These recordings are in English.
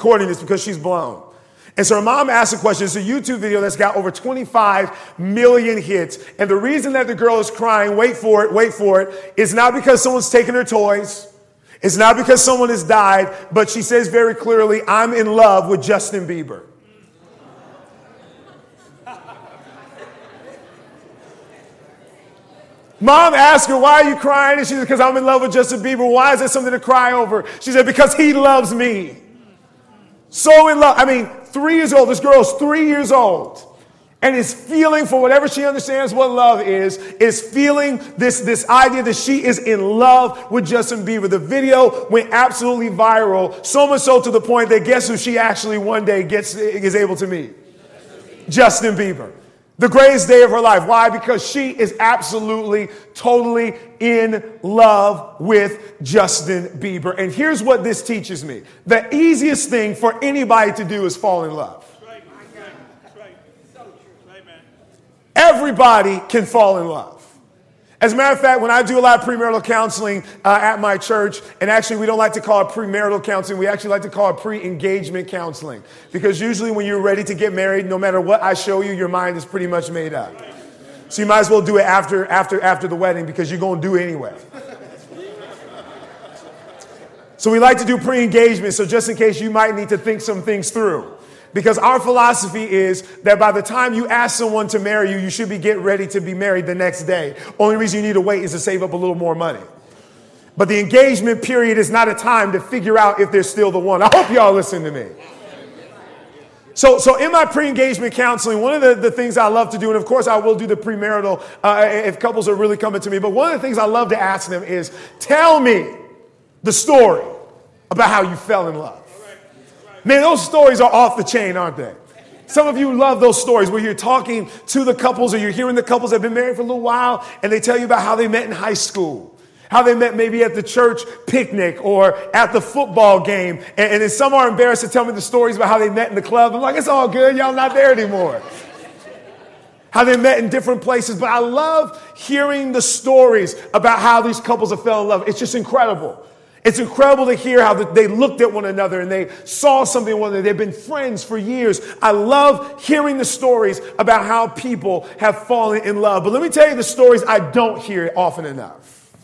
recording this because she's blown. And so her mom asked a question. It's a YouTube video that's got over 25 million hits. And the reason that the girl is crying, wait for it, wait for it, is not because someone's taken her toys. It's not because someone has died, but she says very clearly, I'm in love with Justin Bieber. Mom asked her, Why are you crying? And she said, Because I'm in love with Justin Bieber. Why is that something to cry over? She said, Because he loves me. So in love. I mean, three years old. This girl's three years old. And is feeling, for whatever she understands what love is, is feeling this, this idea that she is in love with Justin Bieber. The video went absolutely viral, so much so to the point that guess who she actually one day gets, is able to meet? Justin Bieber the greatest day of her life. Why? Because she is absolutely, totally in love with Justin Bieber. And here's what this teaches me the easiest thing for anybody to do is fall in love. Everybody can fall in love. As a matter of fact, when I do a lot of premarital counseling uh, at my church, and actually we don't like to call it premarital counseling, we actually like to call it pre-engagement counseling. Because usually when you're ready to get married, no matter what I show you, your mind is pretty much made up. So you might as well do it after, after, after the wedding because you're going to do it anyway. So we like to do pre-engagement, so just in case you might need to think some things through. Because our philosophy is that by the time you ask someone to marry you, you should be getting ready to be married the next day. Only reason you need to wait is to save up a little more money. But the engagement period is not a time to figure out if they're still the one. I hope y'all listen to me. So, so in my pre-engagement counseling, one of the, the things I love to do, and of course I will do the premarital uh, if couples are really coming to me, but one of the things I love to ask them is, tell me the story about how you fell in love. Man, those stories are off the chain, aren't they? Some of you love those stories where you're talking to the couples or you're hearing the couples that have been married for a little while and they tell you about how they met in high school, how they met maybe at the church picnic or at the football game. And, and then some are embarrassed to tell me the stories about how they met in the club. I'm like, it's all good. Y'all not there anymore. How they met in different places. But I love hearing the stories about how these couples have fell in love. It's just incredible. It's incredible to hear how they looked at one another and they saw something in one another. They've been friends for years. I love hearing the stories about how people have fallen in love. But let me tell you the stories I don't hear often enough.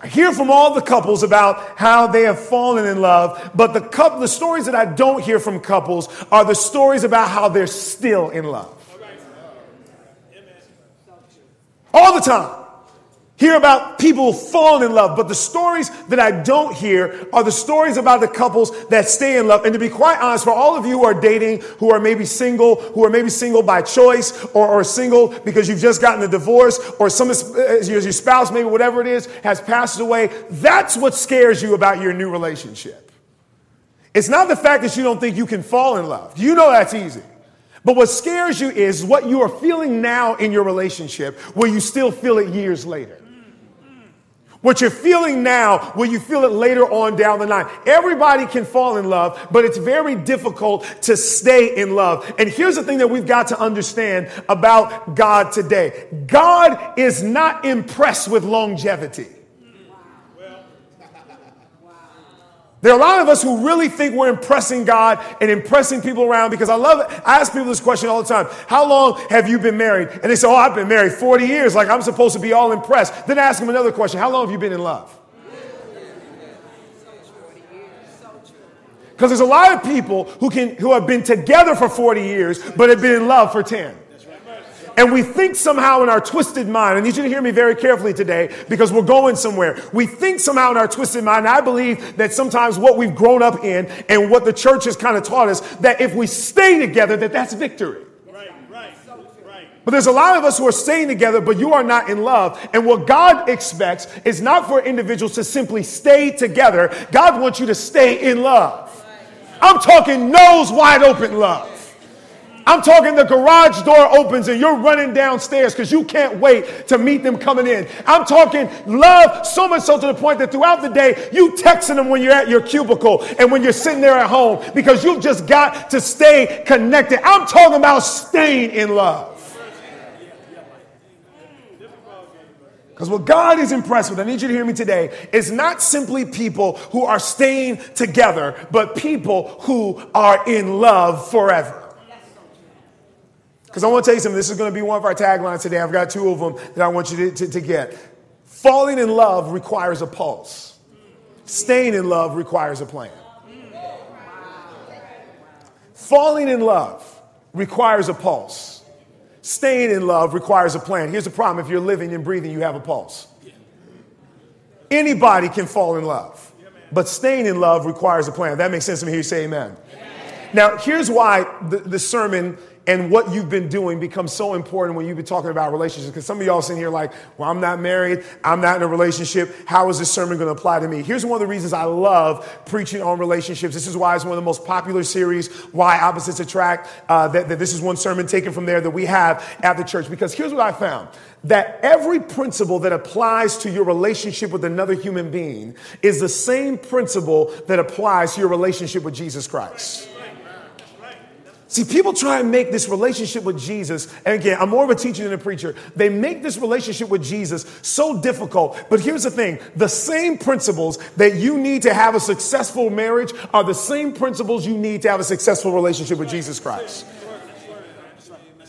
I hear from all the couples about how they have fallen in love, but the couple, the stories that I don't hear from couples are the stories about how they're still in love. All the time hear about people falling in love, but the stories that I don't hear are the stories about the couples that stay in love. And to be quite honest, for all of you who are dating, who are maybe single, who are maybe single by choice, or, or single because you've just gotten a divorce, or some uh, your spouse, maybe whatever it is, has passed away, that's what scares you about your new relationship. It's not the fact that you don't think you can fall in love. You know that's easy. But what scares you is what you are feeling now in your relationship, where you still feel it years later. What you're feeling now, will you feel it later on down the line? Everybody can fall in love, but it's very difficult to stay in love. And here's the thing that we've got to understand about God today God is not impressed with longevity. There are a lot of us who really think we're impressing God and impressing people around because I love it. I ask people this question all the time. How long have you been married? And they say, Oh, I've been married 40 years. Like I'm supposed to be all impressed. Then I ask them another question. How long have you been in love? Because there's a lot of people who can who have been together for 40 years but have been in love for 10. And we think somehow in our twisted mind, I need you to hear me very carefully today because we're going somewhere. We think somehow in our twisted mind, I believe that sometimes what we've grown up in and what the church has kind of taught us, that if we stay together, that that's victory. Right, right, right. But there's a lot of us who are staying together, but you are not in love. And what God expects is not for individuals to simply stay together. God wants you to stay in love. I'm talking nose wide open love. I'm talking the garage door opens and you're running downstairs because you can't wait to meet them coming in. I'm talking love so much so to the point that throughout the day, you texting them when you're at your cubicle and when you're sitting there at home because you've just got to stay connected. I'm talking about staying in love. Because what God is impressed with, I need you to hear me today, is not simply people who are staying together, but people who are in love forever. Because I want to tell you something, this is going to be one of our taglines today. I've got two of them that I want you to, to, to get. Falling in love requires a pulse, staying in love requires a plan. Falling in love requires a pulse. Staying in love requires a plan. Here's the problem if you're living and breathing, you have a pulse. Anybody can fall in love, but staying in love requires a plan. That makes sense to me. Here you say amen. Now, here's why the, the sermon and what you've been doing becomes so important when you've been talking about relationships. Because some of y'all sitting here like, well, I'm not married, I'm not in a relationship. How is this sermon going to apply to me? Here's one of the reasons I love preaching on relationships. This is why it's one of the most popular series, Why Opposites Attract. Uh, that, that this is one sermon taken from there that we have at the church. Because here's what I found that every principle that applies to your relationship with another human being is the same principle that applies to your relationship with Jesus Christ. See, people try and make this relationship with Jesus, and again, I'm more of a teacher than a preacher. They make this relationship with Jesus so difficult. But here's the thing the same principles that you need to have a successful marriage are the same principles you need to have a successful relationship with Jesus Christ.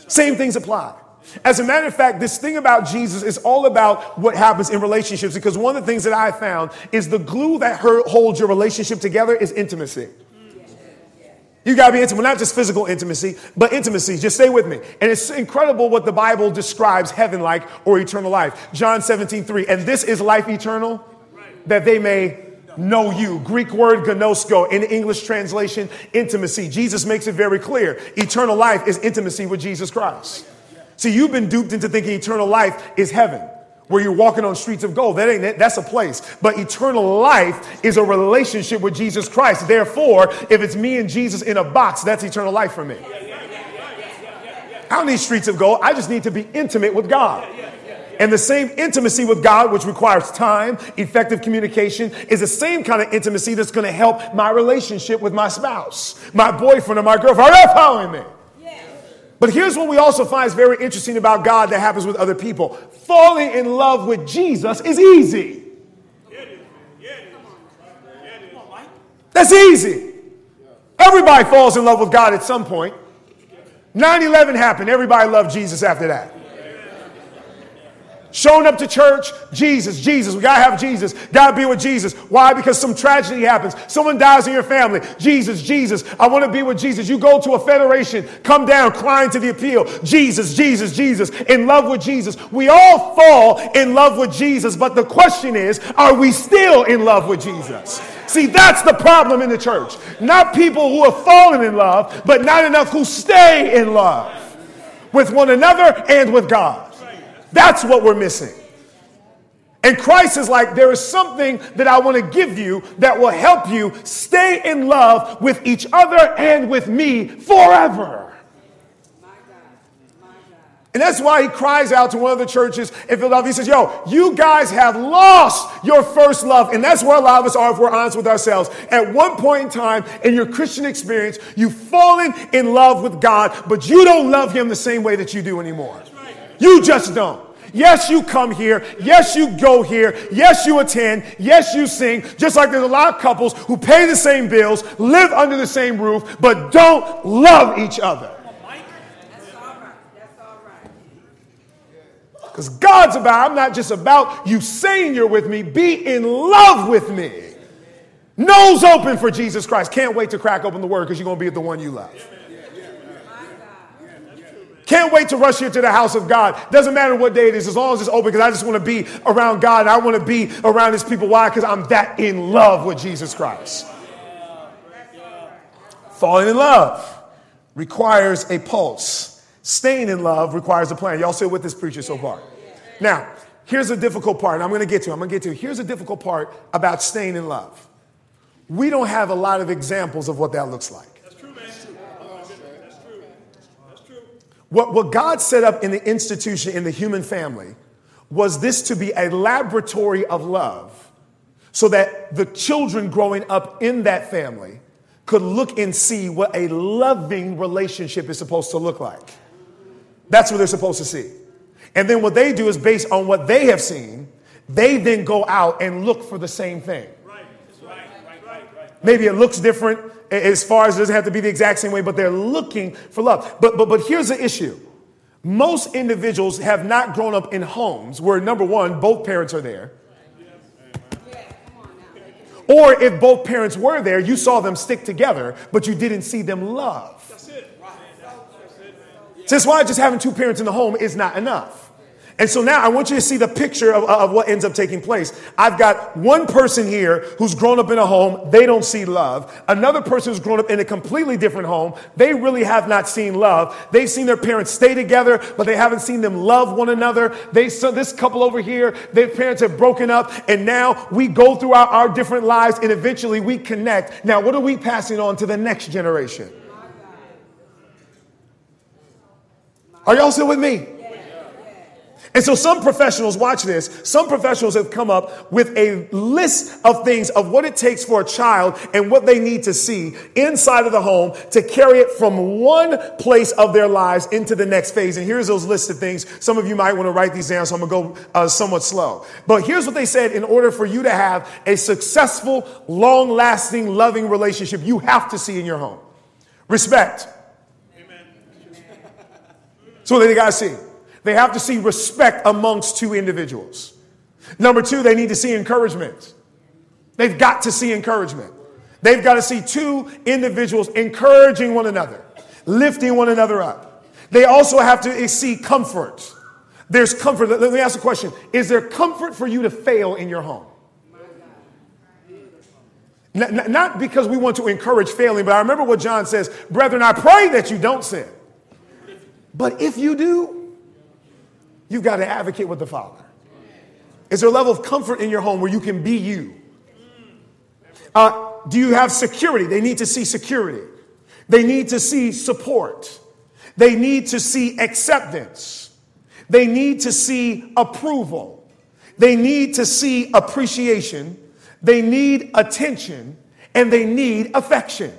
Same things apply. As a matter of fact, this thing about Jesus is all about what happens in relationships because one of the things that I found is the glue that holds your relationship together is intimacy. You got to be intimate, not just physical intimacy, but intimacy. Just stay with me. And it's incredible what the Bible describes heaven like or eternal life. John 17, 3. And this is life eternal, that they may know you. Greek word ginosko. In English translation, intimacy. Jesus makes it very clear. Eternal life is intimacy with Jesus Christ. See, you've been duped into thinking eternal life is heaven where you're walking on streets of gold. That ain't it. That's a place. But eternal life is a relationship with Jesus Christ. Therefore, if it's me and Jesus in a box, that's eternal life for me. I don't need streets of gold. I just need to be intimate with God. And the same intimacy with God, which requires time, effective communication, is the same kind of intimacy that's going to help my relationship with my spouse, my boyfriend, or my girlfriend. Are you following me? But here's what we also find is very interesting about God that happens with other people. Falling in love with Jesus is easy. That's easy. Everybody falls in love with God at some point. 9 11 happened. Everybody loved Jesus after that. Showing up to church, Jesus, Jesus. We gotta have Jesus. Gotta be with Jesus. Why? Because some tragedy happens. Someone dies in your family. Jesus, Jesus. I wanna be with Jesus. You go to a federation, come down crying to the appeal. Jesus, Jesus, Jesus. In love with Jesus. We all fall in love with Jesus, but the question is, are we still in love with Jesus? See, that's the problem in the church. Not people who have fallen in love, but not enough who stay in love with one another and with God. That's what we're missing. And Christ is like, there is something that I want to give you that will help you stay in love with each other and with me forever. And that's why he cries out to one of the churches in Philadelphia. He says, Yo, you guys have lost your first love. And that's where a lot of us are if we're honest with ourselves. At one point in time in your Christian experience, you've fallen in love with God, but you don't love him the same way that you do anymore. You just don't. Yes, you come here. Yes, you go here. Yes, you attend. Yes, you sing. Just like there's a lot of couples who pay the same bills, live under the same roof, but don't love each other. Because God's about, I'm not just about you saying you're with me, be in love with me. Nose open for Jesus Christ. Can't wait to crack open the word because you're going to be the one you love. Can't wait to rush here to the house of God. Doesn't matter what day it is, as long as it's open, because I just want to be around God. I want to be around His people. Why? Because I'm that in love with Jesus Christ. Falling in love requires a pulse. Staying in love requires a plan. Y'all still with this preacher so far? Now, here's a difficult part. I'm going to get to. It. I'm going to get to. Here's a difficult part about staying in love. We don't have a lot of examples of what that looks like. What, what God set up in the institution, in the human family, was this to be a laboratory of love so that the children growing up in that family could look and see what a loving relationship is supposed to look like. That's what they're supposed to see. And then what they do is based on what they have seen, they then go out and look for the same thing. Maybe it looks different as far as it doesn't have to be the exact same way, but they're looking for love. But, but, but here's the issue most individuals have not grown up in homes where, number one, both parents are there. Or if both parents were there, you saw them stick together, but you didn't see them love. That's why just having two parents in the home is not enough. And so now I want you to see the picture of, of, what ends up taking place. I've got one person here who's grown up in a home. They don't see love. Another person who's grown up in a completely different home. They really have not seen love. They've seen their parents stay together, but they haven't seen them love one another. They, so this couple over here, their parents have broken up and now we go through our, our different lives and eventually we connect. Now, what are we passing on to the next generation? Are y'all still with me? And so some professionals, watch this, some professionals have come up with a list of things of what it takes for a child and what they need to see inside of the home to carry it from one place of their lives into the next phase. And here's those list of things. Some of you might want to write these down, so I'm going to go uh, somewhat slow. But here's what they said in order for you to have a successful, long lasting, loving relationship, you have to see in your home respect. Amen. So what they got to see. They have to see respect amongst two individuals. Number two, they need to see encouragement. They've got to see encouragement. They've got to see two individuals encouraging one another, lifting one another up. They also have to see comfort. There's comfort. Let me ask a question Is there comfort for you to fail in your home? Not because we want to encourage failing, but I remember what John says Brethren, I pray that you don't sin. But if you do, You've got to advocate with the Father. Is there a level of comfort in your home where you can be you? Uh, do you have security? They need to see security. They need to see support. They need to see acceptance. They need to see approval. They need to see appreciation. They need attention and they need affection.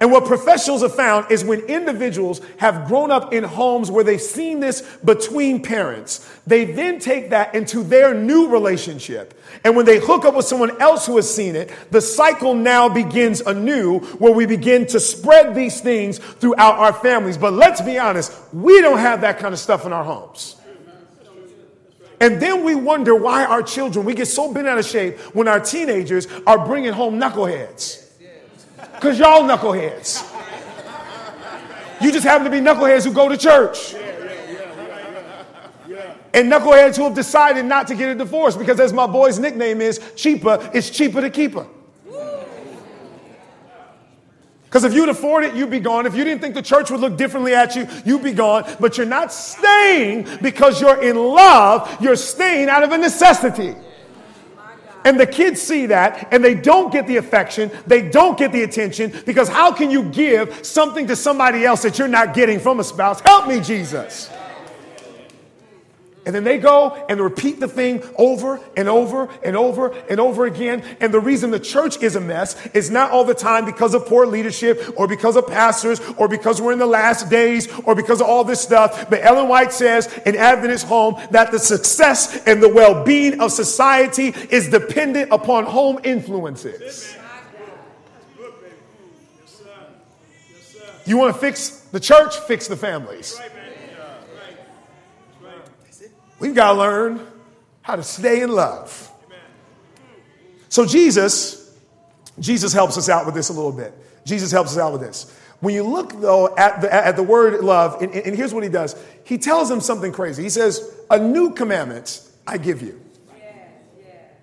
And what professionals have found is when individuals have grown up in homes where they've seen this between parents, they then take that into their new relationship. And when they hook up with someone else who has seen it, the cycle now begins anew where we begin to spread these things throughout our families. But let's be honest, we don't have that kind of stuff in our homes. And then we wonder why our children, we get so bent out of shape when our teenagers are bringing home knuckleheads. Because y'all knuckleheads. You just happen to be knuckleheads who go to church. And knuckleheads who have decided not to get a divorce because, as my boy's nickname is, cheaper, it's cheaper to keep her. Because if you'd afford it, you'd be gone. If you didn't think the church would look differently at you, you'd be gone. But you're not staying because you're in love, you're staying out of a necessity. And the kids see that and they don't get the affection, they don't get the attention because how can you give something to somebody else that you're not getting from a spouse? Help me, Jesus. And then they go and repeat the thing over and over and over and over again. And the reason the church is a mess is not all the time because of poor leadership or because of pastors or because we're in the last days or because of all this stuff. But Ellen White says in Adventist Home that the success and the well being of society is dependent upon home influences. You want to fix the church? Fix the families. We've got to learn how to stay in love. So Jesus, Jesus helps us out with this a little bit. Jesus helps us out with this. When you look though at the, at the word love, and, and here's what he does. He tells them something crazy. He says, a new commandment I give you.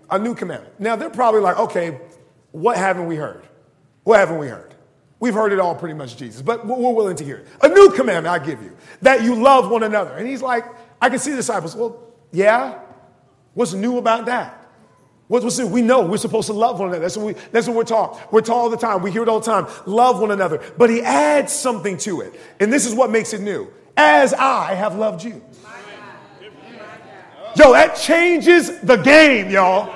A new commandment. Now they're probably like, okay, what haven't we heard? What haven't we heard? We've heard it all pretty much, Jesus, but we're willing to hear it. A new commandment I give you, that you love one another. And he's like, I can see the disciples. Well, yeah. What's new about that? What's new? We know we're supposed to love one another. That's what, we, that's what we're taught. We're taught all the time. We hear it all the time. Love one another. But he adds something to it. And this is what makes it new. As I have loved you. Yo, that changes the game, y'all.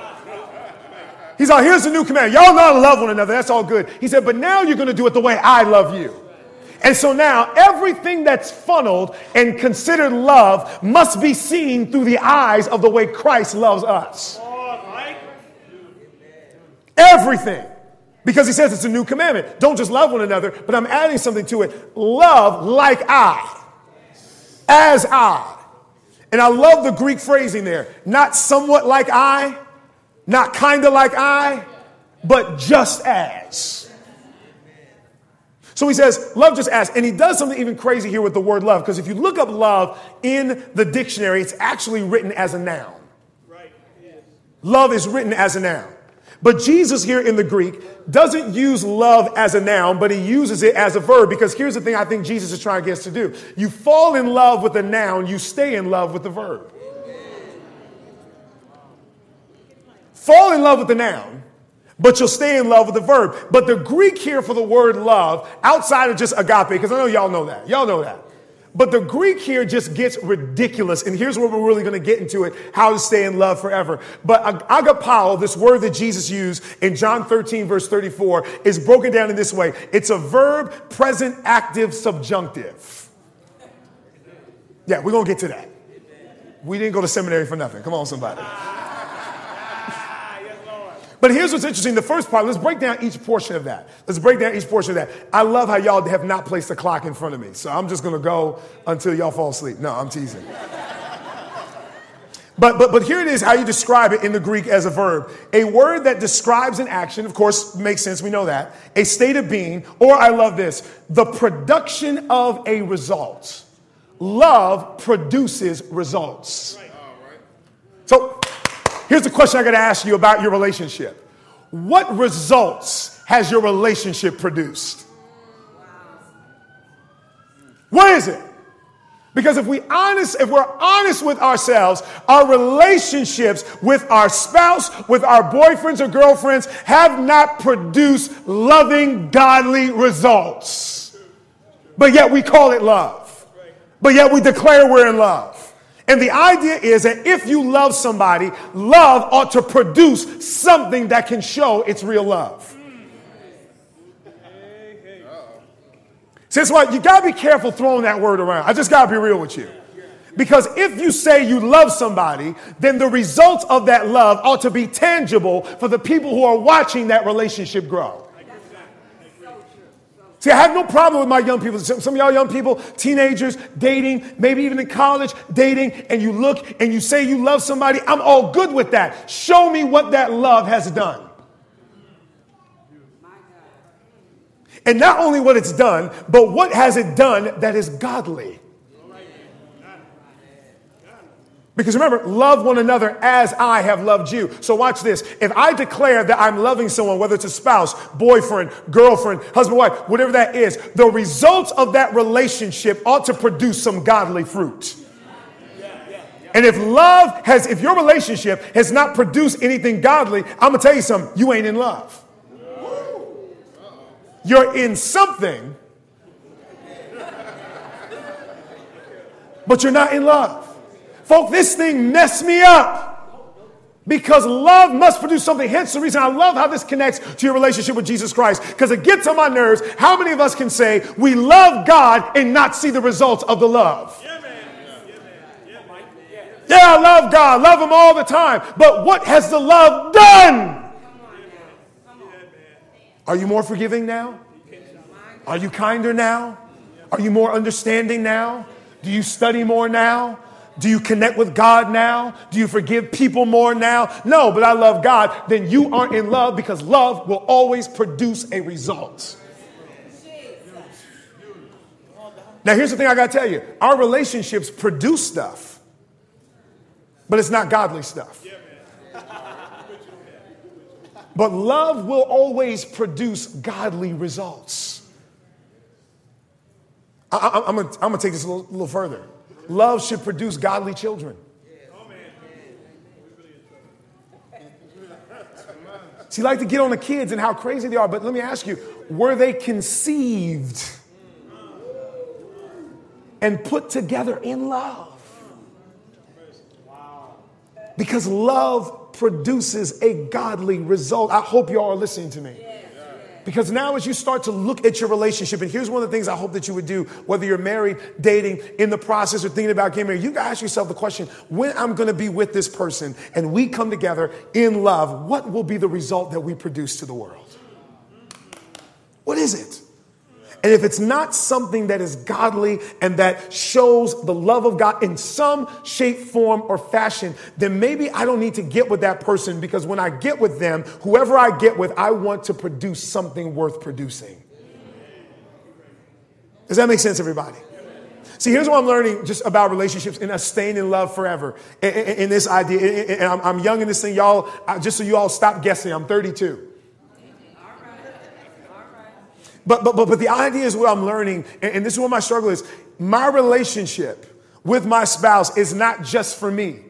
He's like, here's the new command. Y'all know to love one another. That's all good. He said, but now you're going to do it the way I love you. And so now everything that's funneled and considered love must be seen through the eyes of the way Christ loves us. Everything. Because he says it's a new commandment. Don't just love one another, but I'm adding something to it. Love like I. As I. And I love the Greek phrasing there. Not somewhat like I, not kind of like I, but just as. So he says, love just as. And he does something even crazy here with the word love, because if you look up love in the dictionary, it's actually written as a noun. Right. Love is written as a noun. But Jesus here in the Greek doesn't use love as a noun, but he uses it as a verb because here's the thing I think Jesus is trying to get us to do. You fall in love with the noun, you stay in love with the verb. Fall in love with the noun, but you'll stay in love with the verb. But the Greek here for the word love, outside of just agape, because I know y'all know that. Y'all know that. But the Greek here just gets ridiculous. And here's where we're really going to get into it how to stay in love forever. But agapao, this word that Jesus used in John 13, verse 34, is broken down in this way it's a verb, present, active, subjunctive. Yeah, we're going to get to that. We didn't go to seminary for nothing. Come on, somebody. But here's what's interesting. The first part, let's break down each portion of that. Let's break down each portion of that. I love how y'all have not placed a clock in front of me. So I'm just going to go until y'all fall asleep. No, I'm teasing. But, but, but here it is how you describe it in the Greek as a verb. A word that describes an action, of course, makes sense, we know that. A state of being, or I love this, the production of a result. Love produces results. So Here's the question I got to ask you about your relationship What results has your relationship produced? What is it? Because if we honest, if we're honest with ourselves, our relationships with our spouse, with our boyfriends or girlfriends have not produced loving, godly results. But yet we call it love. But yet we declare we're in love. And the idea is that if you love somebody, love ought to produce something that can show it's real love. That's why you gotta be careful throwing that word around. I just gotta be real with you. Because if you say you love somebody, then the results of that love ought to be tangible for the people who are watching that relationship grow. See, I have no problem with my young people. Some, of y'all young people, teenagers, dating, maybe even in college, dating, and you look and you say you love somebody. I'm all good with that. Show me what that love has done. And not only what it's done, but what has it done that is godly. Because remember, love one another as I have loved you. So watch this. If I declare that I'm loving someone, whether it's a spouse, boyfriend, girlfriend, husband, wife, whatever that is, the results of that relationship ought to produce some godly fruit. And if love has, if your relationship has not produced anything godly, I'm gonna tell you something, you ain't in love. You're in something, but you're not in love. Folk, this thing messed me up. Because love must produce something. Hence the reason I love how this connects to your relationship with Jesus Christ. Because it gets on my nerves. How many of us can say we love God and not see the results of the love? Yeah, yeah, I love God, love Him all the time. But what has the love done? Are you more forgiving now? Are you kinder now? Are you more understanding now? Do you study more now? Do you connect with God now? Do you forgive people more now? No, but I love God. Then you aren't in love because love will always produce a result. Now, here's the thing I got to tell you our relationships produce stuff, but it's not godly stuff. But love will always produce godly results. I, am going to take this a little, little further. Love should produce godly children. See, like to get on the kids and how crazy they are, but let me ask you were they conceived and put together in love? Because love produces a godly result. I hope you all are listening to me. Because now, as you start to look at your relationship, and here's one of the things I hope that you would do, whether you're married, dating, in the process, or thinking about getting married, you gotta ask yourself the question when I'm gonna be with this person and we come together in love, what will be the result that we produce to the world? What is it? And if it's not something that is godly and that shows the love of God in some shape, form, or fashion, then maybe I don't need to get with that person because when I get with them, whoever I get with, I want to produce something worth producing. Does that make sense, everybody? See, here's what I'm learning just about relationships and us staying in love forever. In, this idea, and I'm young in this thing, y'all. Just so you all stop guessing, I'm 32. But, but, but, but the idea is what I'm learning, and, and this is what my struggle is. My relationship with my spouse is not just for me.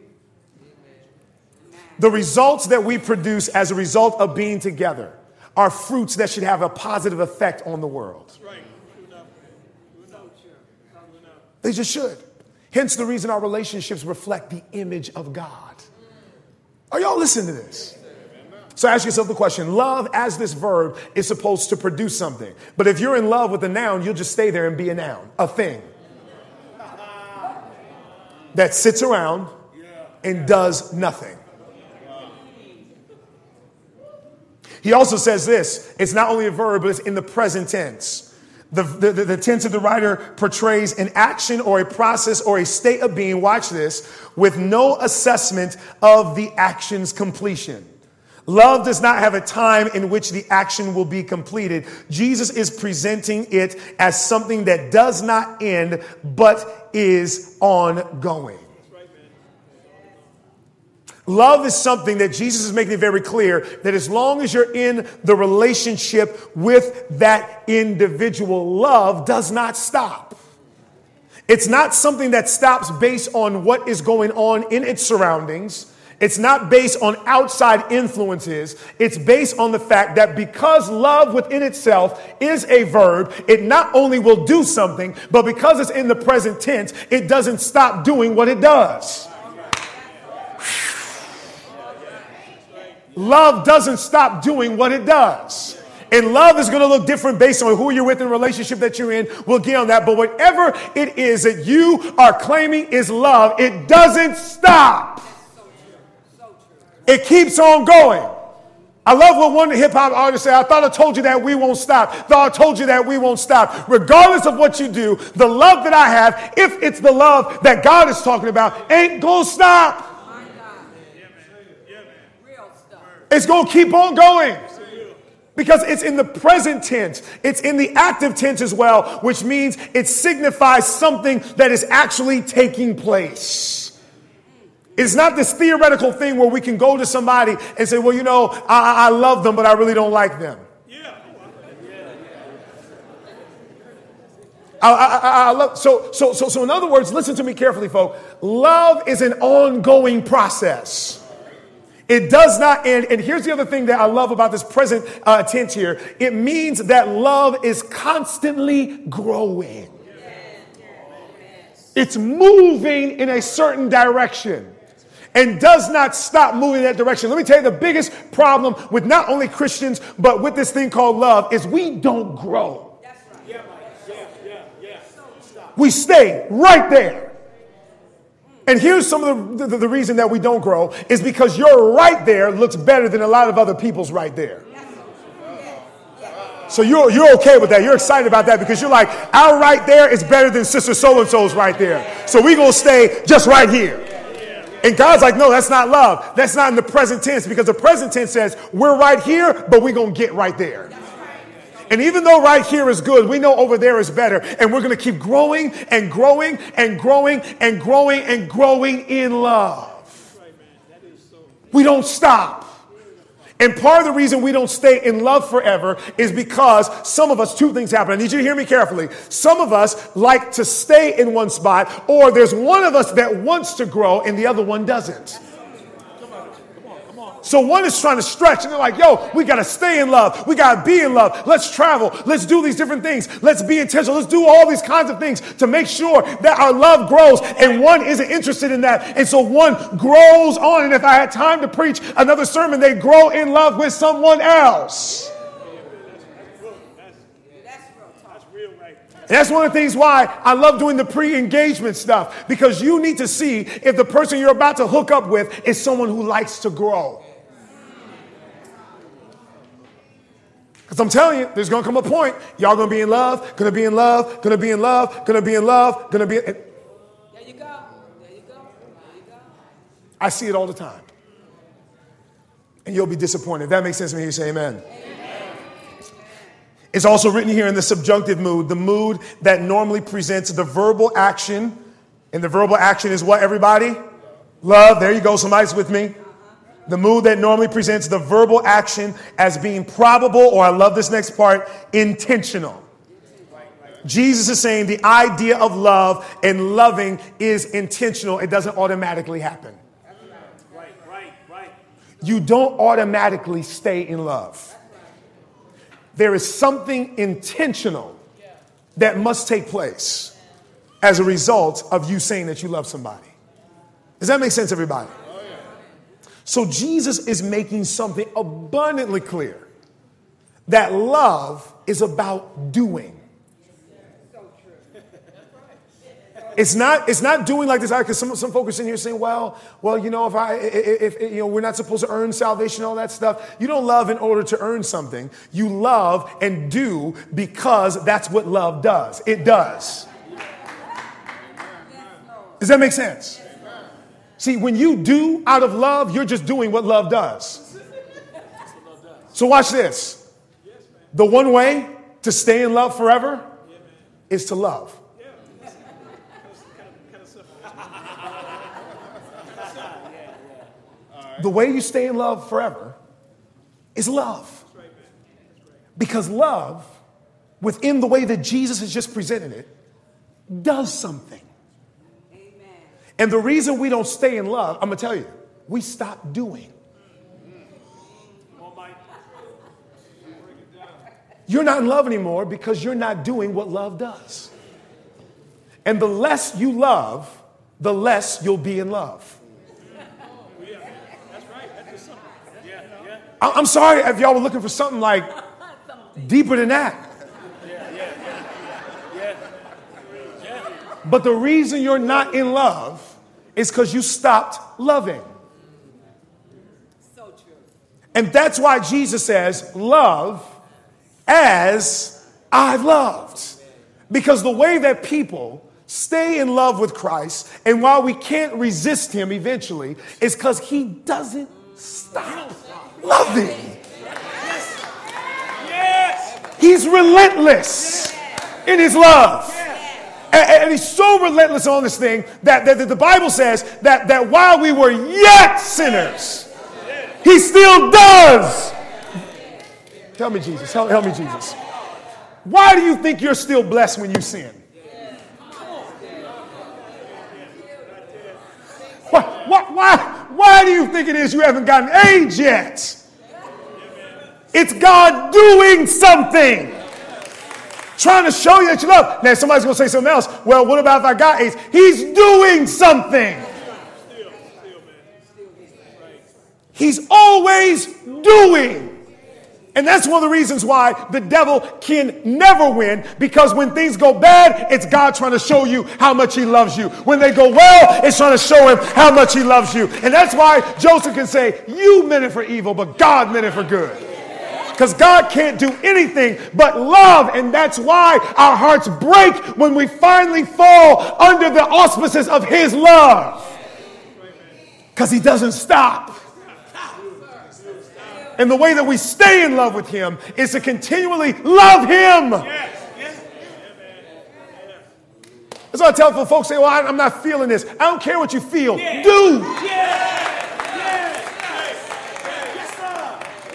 The results that we produce as a result of being together are fruits that should have a positive effect on the world. They just should. Hence the reason our relationships reflect the image of God. Are y'all listening to this? So ask yourself the question love as this verb is supposed to produce something. But if you're in love with a noun, you'll just stay there and be a noun, a thing that sits around and does nothing. He also says this it's not only a verb, but it's in the present tense. The, the, the, tense of the writer portrays an action or a process or a state of being, watch this, with no assessment of the action's completion. Love does not have a time in which the action will be completed. Jesus is presenting it as something that does not end, but is ongoing. Love is something that Jesus is making very clear that as long as you're in the relationship with that individual, love does not stop. It's not something that stops based on what is going on in its surroundings. It's not based on outside influences. It's based on the fact that because love within itself is a verb, it not only will do something, but because it's in the present tense, it doesn't stop doing what it does. Love doesn't stop doing what it does. And love is going to look different based on who you're with and relationship that you're in. We'll get on that. But whatever it is that you are claiming is love, it doesn't stop. It keeps on going. I love what one hip hop artist said. I thought I told you that we won't stop. Thought I told you that we won't stop. Regardless of what you do, the love that I have, if it's the love that God is talking about, ain't gonna stop. It's gonna keep on going. Because it's in the present tense, it's in the active tense as well, which means it signifies something that is actually taking place. It's not this theoretical thing where we can go to somebody and say, well, you know, I, I love them, but I really don't like them. I, I, I, love, so, so, so, so, in other words, listen to me carefully, folks. Love is an ongoing process. It does not end. And here's the other thing that I love about this present uh, tense here it means that love is constantly growing, it's moving in a certain direction and does not stop moving in that direction. Let me tell you the biggest problem with not only Christians, but with this thing called love is we don't grow. We stay right there. And here's some of the, the, the, reason that we don't grow is because your right there looks better than a lot of other people's right there. So you're, you're okay with that. You're excited about that because you're like, our right there is better than Sister So and so's right there. So we're going to stay just right here. And God's like, no, that's not love. That's not in the present tense because the present tense says we're right here, but we're going to get right there. And even though right here is good, we know over there is better. And we're going to keep growing and growing and growing and growing and growing in love. We don't stop. And part of the reason we don't stay in love forever is because some of us, two things happen. I need you to hear me carefully. Some of us like to stay in one spot, or there's one of us that wants to grow and the other one doesn't. So one is trying to stretch, and they're like, yo, we got to stay in love. We got to be in love. Let's travel. Let's do these different things. Let's be intentional. Let's do all these kinds of things to make sure that our love grows. And one isn't interested in that. And so one grows on. And if I had time to preach another sermon, they grow in love with someone else. That's one of the things why I love doing the pre engagement stuff because you need to see if the person you're about to hook up with is someone who likes to grow. Because I'm telling you, there's gonna come a point, y'all gonna be in love, gonna be in love, gonna be in love, gonna be in love, gonna be. In... There you go. There you go. There you go. I see it all the time. And you'll be disappointed. If that makes sense to me, you say amen. amen. It's also written here in the subjunctive mood, the mood that normally presents the verbal action. And the verbal action is what, everybody? Love. There you go. Somebody's with me. The mood that normally presents the verbal action as being probable, or I love this next part, intentional. Jesus is saying the idea of love and loving is intentional. It doesn't automatically happen. You don't automatically stay in love there is something intentional that must take place as a result of you saying that you love somebody. Does that make sense, everybody? So Jesus is making something abundantly clear that love is about doing. It's not, it's not doing like this because some, some folks in here saying, well, well, you know, if I, if, if, you know, we're not supposed to earn salvation, all that stuff. You don't love in order to earn something. You love and do because that's what love does. It does. Does that make sense? See, when you do out of love, you're just doing what love does. So watch this. The one way to stay in love forever is to love. the way you stay in love forever is love. Because love, within the way that Jesus has just presented it, does something. And the reason we don't stay in love, I'm gonna tell you, we stop doing. You're not in love anymore because you're not doing what love does. And the less you love, the less you'll be in love. I'm sorry if y'all were looking for something like deeper than that. But the reason you're not in love is because you stopped loving. So true. And that's why Jesus says, Love as I've loved. Because the way that people stay in love with Christ, and while we can't resist him eventually, is because he doesn't stop loving. He's relentless in his love. And, he's so relentless on this thing that, that, the Bible says that, that while we were yet sinners, he still does. Tell me, Jesus. Help, help me, Jesus. Why do you think you're still blessed when you sin? Why, why, why, why do you think it is you haven't gotten AIDS yet? It's God doing something. Trying to show you that you love. Now, somebody's going to say something else. Well, what about if I got AIDS? He's doing something. He's always doing. And that's one of the reasons why the devil can never win because when things go bad, it's God trying to show you how much he loves you. When they go well, it's trying to show him how much he loves you. And that's why Joseph can say, You meant it for evil, but God meant it for good. Because God can't do anything but love. And that's why our hearts break when we finally fall under the auspices of his love. Because he doesn't stop. And the way that we stay in love with Him is to continually love Him. That's why I tell folks say, well, I'm not feeling this. I don't care what you feel. Do.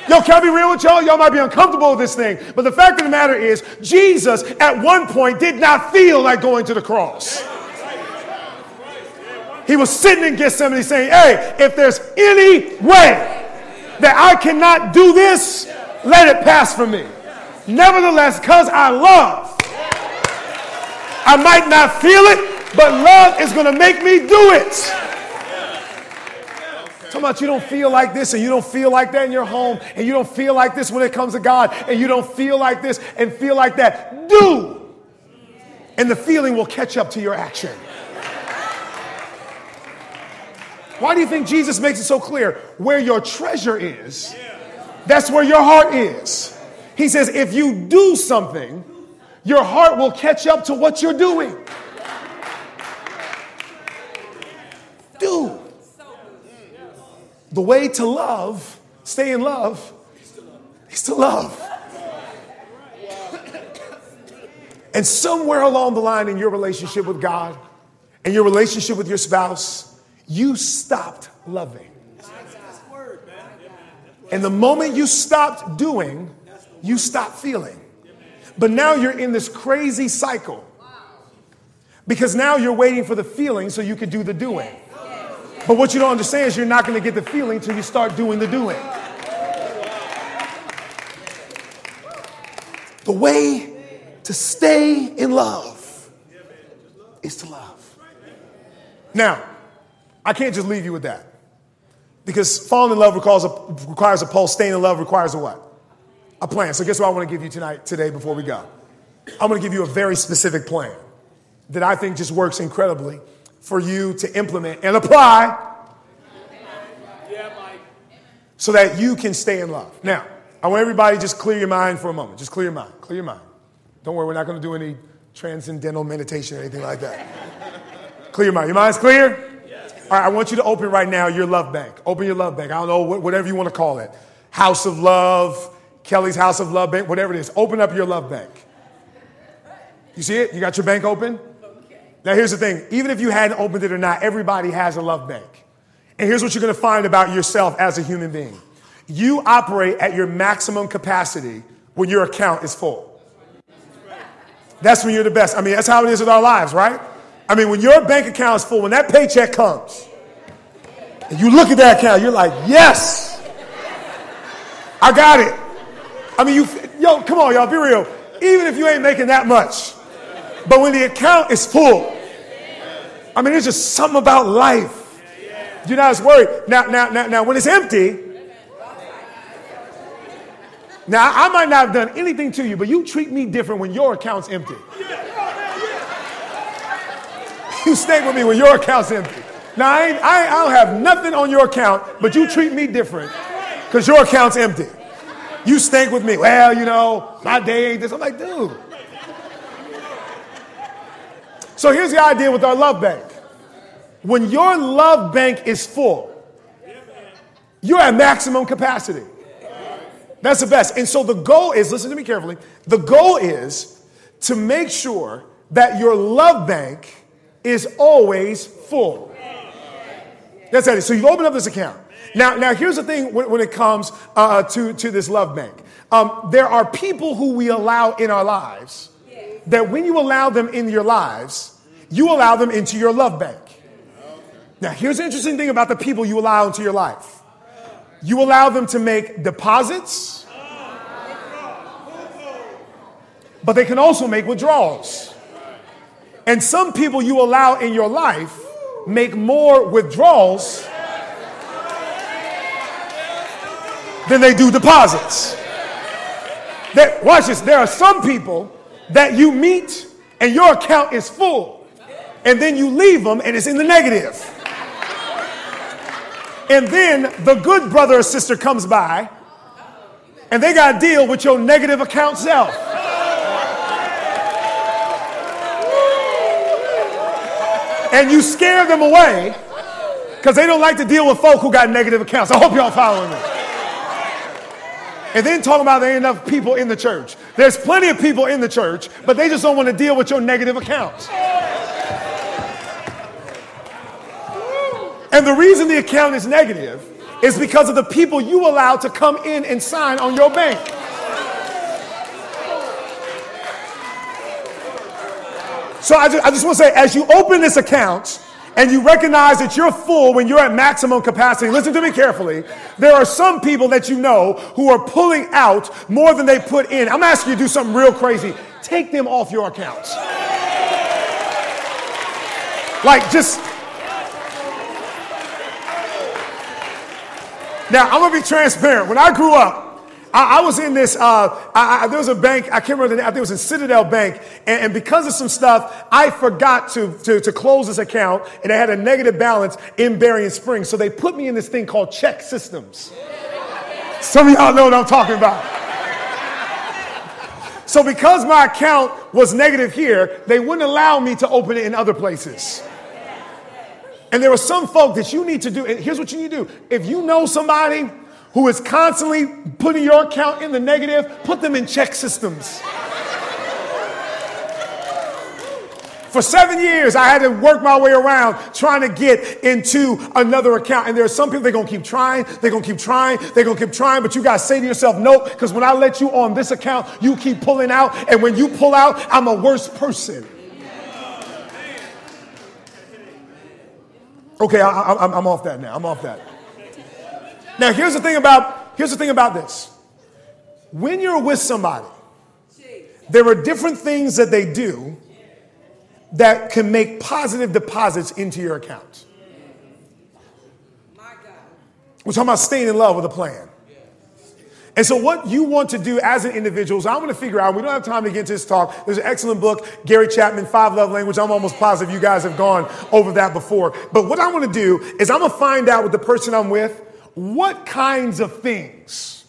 Yo, can I be real with y'all? Y'all might be uncomfortable with this thing. But the fact of the matter is, Jesus at one point did not feel like going to the cross. He was sitting in Gethsemane saying, Hey, if there's any way that I cannot do this, let it pass from me. Nevertheless, because I love, I might not feel it, but love is going to make me do it. Talking about you don't feel like this and you don't feel like that in your home and you don't feel like this when it comes to God and you don't feel like this and feel like that. Do and the feeling will catch up to your action. Why do you think Jesus makes it so clear? Where your treasure is, that's where your heart is. He says, if you do something, your heart will catch up to what you're doing. Do. The way to love, stay in love, is to love. And somewhere along the line in your relationship with God and your relationship with your spouse, you stopped loving. And the moment you stopped doing, you stopped feeling. But now you're in this crazy cycle because now you're waiting for the feeling so you can do the doing. But what you don't understand is you're not going to get the feeling until you start doing the doing. The way to stay in love is to love. Now, I can't just leave you with that. Because falling in love requires a, requires a pulse, staying in love requires a what? A plan. So guess what I want to give you tonight, today, before we go? I'm going to give you a very specific plan that I think just works incredibly for you to implement and apply so that you can stay in love. Now, I want everybody just clear your mind for a moment. Just clear your mind. Clear your mind. Don't worry, we're not going to do any transcendental meditation or anything like that. clear your mind. Your mind's clear? All right, I want you to open right now your love bank. Open your love bank. I don't know, whatever you want to call it. House of Love, Kelly's House of Love Bank, whatever it is. Open up your love bank. You see it? You got your bank open? Now, here's the thing even if you hadn't opened it or not, everybody has a love bank. And here's what you're to find about yourself as a human being you operate at your maximum capacity when your account is full. That's when you're the best. I mean, that's how it is with our lives, right? I mean, when your bank account is full, when that paycheck comes, and you look at that account, you're like, yes, I got it. I mean, you, yo, come on, y'all, be real. Even if you ain't making that much, but when the account is full, I mean, there's just something about life. You're not as worried. Now, now, now, now, when it's empty, now I might not have done anything to you, but you treat me different when your account's empty. You stay with me when your account's empty. Now, I, ain't, I, I don't have nothing on your account, but you treat me different because your account's empty. You stink with me. Well, you know, my day ain't this. I'm like, dude. So here's the idea with our love bank. When your love bank is full, you're at maximum capacity. That's the best. And so the goal is listen to me carefully. The goal is to make sure that your love bank is always full. That's it. So you've opened up this account. Now, now here's the thing when, when it comes uh, to, to this love bank. Um, there are people who we allow in our lives that when you allow them in your lives, you allow them into your love bank. Now, here's the interesting thing about the people you allow into your life you allow them to make deposits, but they can also make withdrawals. And some people you allow in your life make more withdrawals than they do deposits. That, watch this. There are some people that you meet and your account is full, and then you leave them and it's in the negative. And then the good brother or sister comes by and they got to deal with your negative account self. and you scare them away because they don't like to deal with folk who got negative accounts. I hope y'all following me. And then talking about there ain't enough people in the church. There's plenty of people in the church, but they just don't want to deal with your negative accounts. And the reason the account is negative is because of the people you allow to come in and sign on your bank. So I just, I just want to say, as you open this account and you recognize that you're full when you're at maximum capacity, listen to me carefully. There are some people that you know who are pulling out more than they put in. I'm asking you to do something real crazy. Take them off your accounts. Like, just. Now, I'm to be transparent. When I grew up, I, I was in this, uh, I, I, there was a bank, I can't remember the name, I think it was in Citadel Bank. And, and because of some stuff, I forgot to, to, to, close this account and I had a negative balance in Berrien Springs. So they put me in this thing called ChexSystems. Some of y'all know what I'm talking about. So because my account was negative here, they wouldn't allow me to open it in other places. And there are some folk that you need to do. And here's what you need to do. If you know somebody who is constantly putting your account in the negative, put them in ChexSystems. For seven years, I had to work my way around trying to get into another account. And there are some people, they're going to keep trying, they're going to keep trying, they're going to keep trying, but you got to say to yourself, no, because when I let you on this account, you keep pulling out. And when you pull out, I'm a worse person. Okay, I, am off that now. I'm off that. Now, here's the thing about here's the thing about this. When you're with somebody, there are different things that they do that can make positive deposits into your account. We're talking about staying in love with a plan. And so, what you want to do as an individual is I want to figure out, we don't have time to get into this talk. There's an excellent book, Gary Chapman, Five Love Language. I'm almost positive you guys have gone over that before. But what I want to do is I'm going to find out with the person I'm with what kinds of things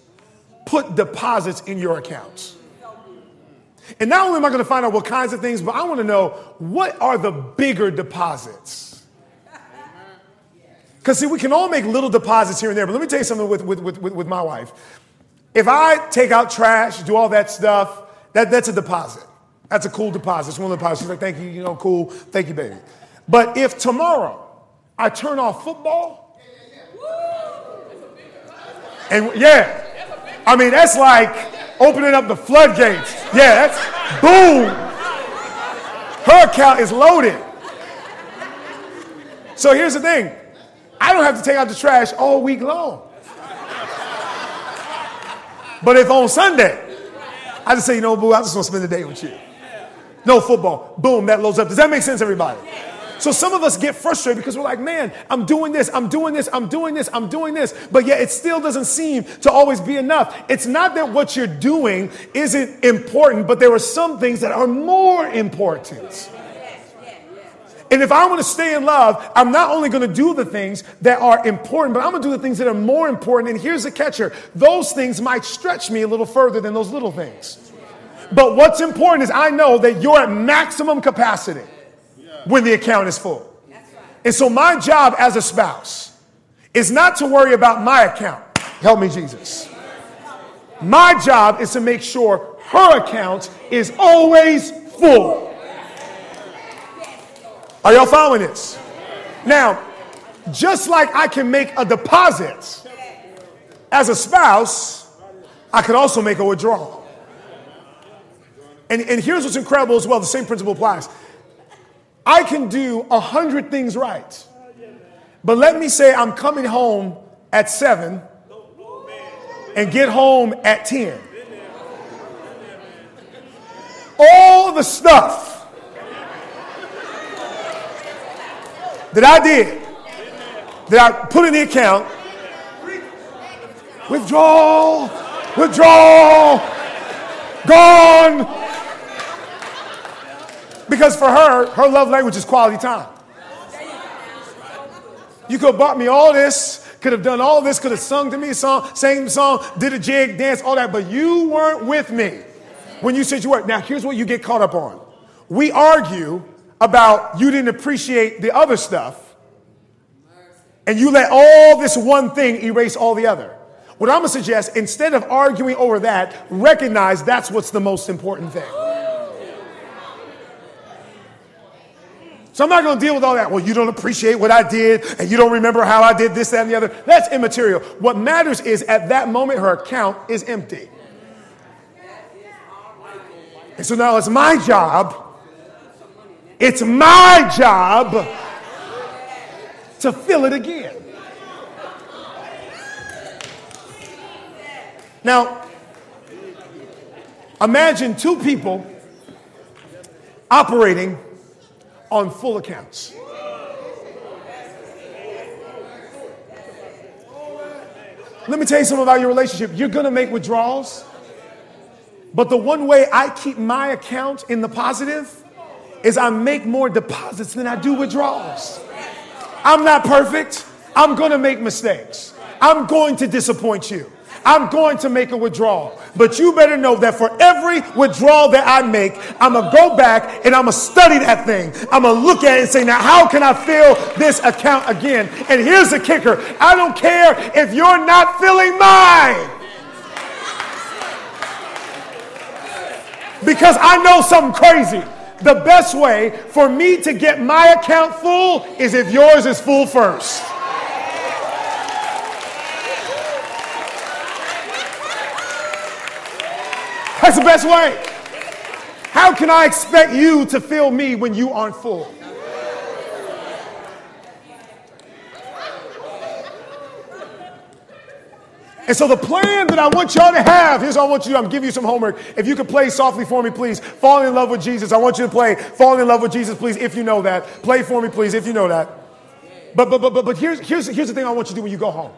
put deposits in your accounts. And not only am I going to find out what kinds of things, but I want to know what are the bigger deposits. Because, see, we can all make little deposits here and there, but let me tell you something with, with, with, with my wife. If I take out trash, do all that stuff, that, that's a deposit. That's a cool deposit. It's one of the deposits. She's like, thank you, you know, cool. Thank you, baby. But if tomorrow I turn off football, and yeah, I mean, that's like opening up the floodgates. Yeah, that's boom. Her account is loaded. So here's the thing I don't have to take out the trash all week long. But if on Sunday, I just say, you know, boo, I just want to spend the day with you. No football. Boom, that loads up. Does that make sense, everybody? So some of us get frustrated because we're like, man, I'm doing this, I'm doing this, I'm doing this, I'm doing this, but yet it still doesn't seem to always be enough. It's not that what you're doing isn't important, but there are some things that are more important. And if I want to stay in love, I'm not only going to do the things that are important, but I'm going to do the things that are more important. And here's the catcher those things might stretch me a little further than those little things. But what's important is I know that you're at maximum capacity when the account is full. And so my job as a spouse is not to worry about my account. Help me, Jesus. My job is to make sure her account is always full. Are y'all following this? Now, just like I can make a deposit as a spouse, I can also make a withdrawal. And, and here's what's incredible as well the same principle applies. I can do a hundred things right, but let me say I'm coming home at seven and get home at 10. All the stuff that I did, that I put in the account, withdrawal, withdrawal, gone. Because for her, her love language is quality time. You could have bought me all this, could have done all this, could have sung to me a song, sang the song, did a jig, dance, all that, but you weren't with me when you said you were. Now, here's what you get caught up on. We argue about you didn't appreciate the other stuff, and you let all this one thing erase all the other. What I'm gonna suggest, instead of arguing over that, recognize that's what's the most important thing. So I'm not going to deal with all that. Well, you don't appreciate what I did and you don't remember how I did this, that, and the other. That's immaterial. What matters is at that moment, her account is empty. And so now it's my job it's my job to fill it again. Now, imagine two people operating on full accounts. Let me tell you something about your relationship. You're going to make withdrawals. But the one way I keep my account in the positive is I make more deposits than I do withdrawals. I'm not perfect. I'm going to make mistakes. I'm going to disappoint you. I'm going to make a withdrawal. But you better know that for every withdrawal that I make, I'm going to go back and I'm going to study that thing. I'm going to look at it and say, now, how can I fill this account again? And here's the kicker I don't care if you're not filling mine. Because I know something crazy. The best way for me to get my account full is if yours is full first. That's the best way. How can I expect you to fill me when you aren't full? And so the plan that I want y'all to have, here's what I want you to do. I'm giving you some homework. If you could play softly for me, please. Fall in love with Jesus. I want you to play Fall in love with Jesus, please, if you know that. Play for me, please, if you know that. But but but but, but here's, here's, here's the thing I want you to do when you go home.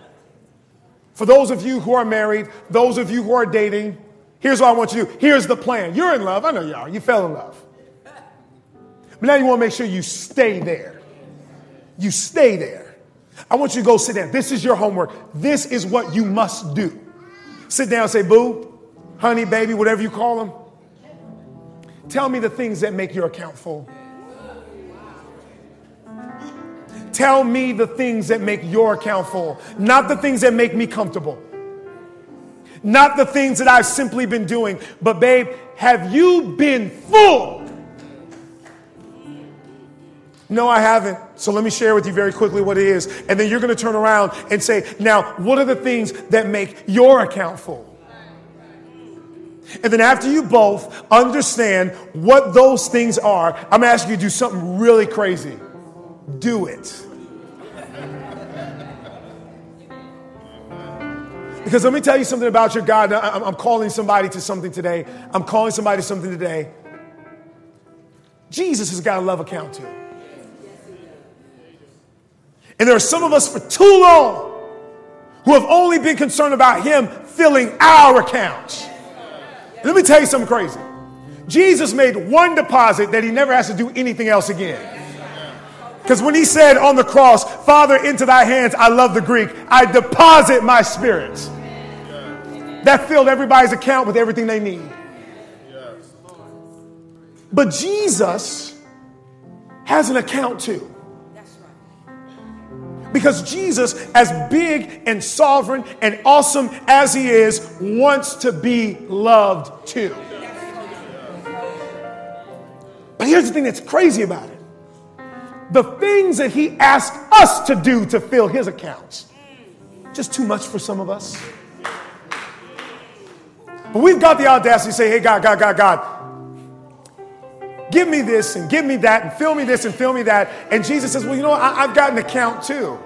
For those of you who are married, those of you who are dating, here's what I want you to do. Here's the plan. You're in love. I know you are. You fell in love. But now you want to make sure you stay there. You stay there. I want you to go sit down. This is your homework. This is what you must do. Sit down and say, Boo, honey, baby, whatever you call them. Tell me the things that make your account full. Tell me the things that make your account full, not the things that make me comfortable. Not the things that I've simply been doing, but babe, have you been full? No, I haven't. So let me share with you very quickly what it is. And then you're going to turn around and say, now, what are the things that make your account full? And then after you both understand what those things are, I'm asking you to do something really crazy. Do it. Because let me tell you something about your God. I'm calling somebody to something today. I'm calling somebody to something today. Jesus has got a love account too. And there are some of us for too long who have only been concerned about Him filling our accounts. Let me tell you something crazy. Jesus made one deposit that He never has to do anything else again. Because when He said on the cross, Father, into thy hands, I love the Greek, I deposit my spirit. That filled everybody's account with everything they need. But Jesus has an account too. Because Jesus, as big and sovereign and awesome as he is, wants to be loved too. But here's the thing that's crazy about it the things that he asks us to do to fill his accounts, just too much for some of us. But we've got the audacity to say, hey, God, God, God, God, give me this and give me that and fill me this and fill me that. And Jesus says, Well, you know what? I, have got an account too.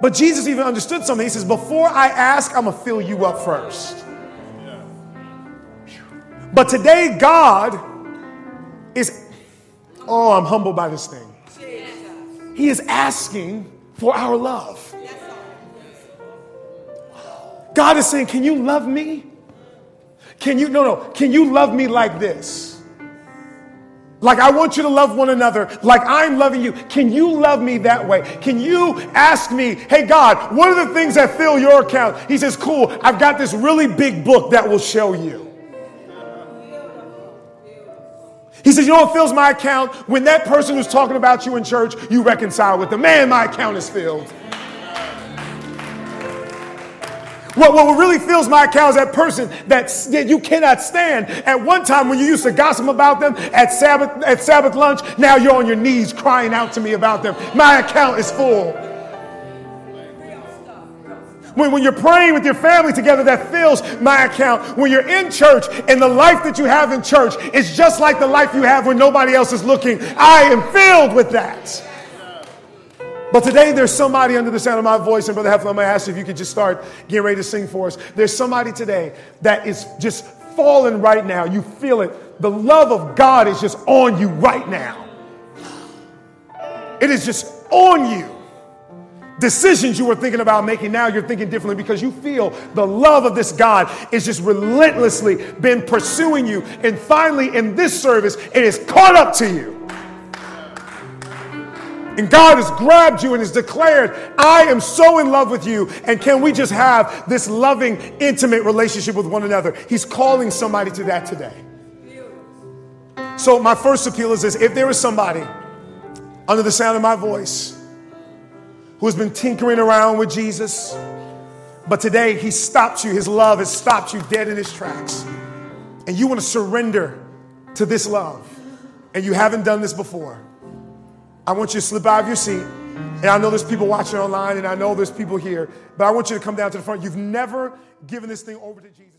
But Jesus even understood something. He says, Before I ask, I'm going to fill you up first. But today, God is, oh, I'm humbled by this thing. He is asking for our love. God is saying, Can you love me? Can you, no, no, can you love me like this? Like I want you to love one another like I'm loving you. Can you love me that way? Can you ask me, hey God, what are the things that fill your account? He says, cool, I've got this really big book that will show you. He says, you know what fills my account? When that person who's talking about you in church, you reconcile with them. Man, my account is filled. What, what really fills my account is that person that, that you cannot stand. At one time when you used to gossip about them at Sabbath, at Sabbath lunch, now you're on your knees crying out to me about them. My account is full. When, when you're praying with your family together, that fills my account. When you're in church and the life that you have in church is just like the life you have when nobody else is looking, I am filled with that. But today there's somebody under the sound of my voice, and Brother Heflin, I'm going to ask you if you could just start getting ready to sing for us. There's somebody today that is just falling right now. You feel it. The love of God is just on you right now. It is just on you. Decisions you were thinking about making now you're thinking differently because you feel the love of this God is just relentlessly been pursuing you and finally in this service it is caught up to you and God has grabbed you and has declared, I am so in love with you. And can we just have this loving, intimate relationship with one another? He's calling somebody to that today. So, my first appeal is this if there is somebody under the sound of my voice who has been tinkering around with Jesus, but today he stopped you, his love has stopped you dead in his tracks, and you want to surrender to this love, and you haven't done this before, I want you to slip out of your seat. And I know there's people watching online, and I know there's people here, but I want you to come down to the front. You've never given this thing over to Jesus.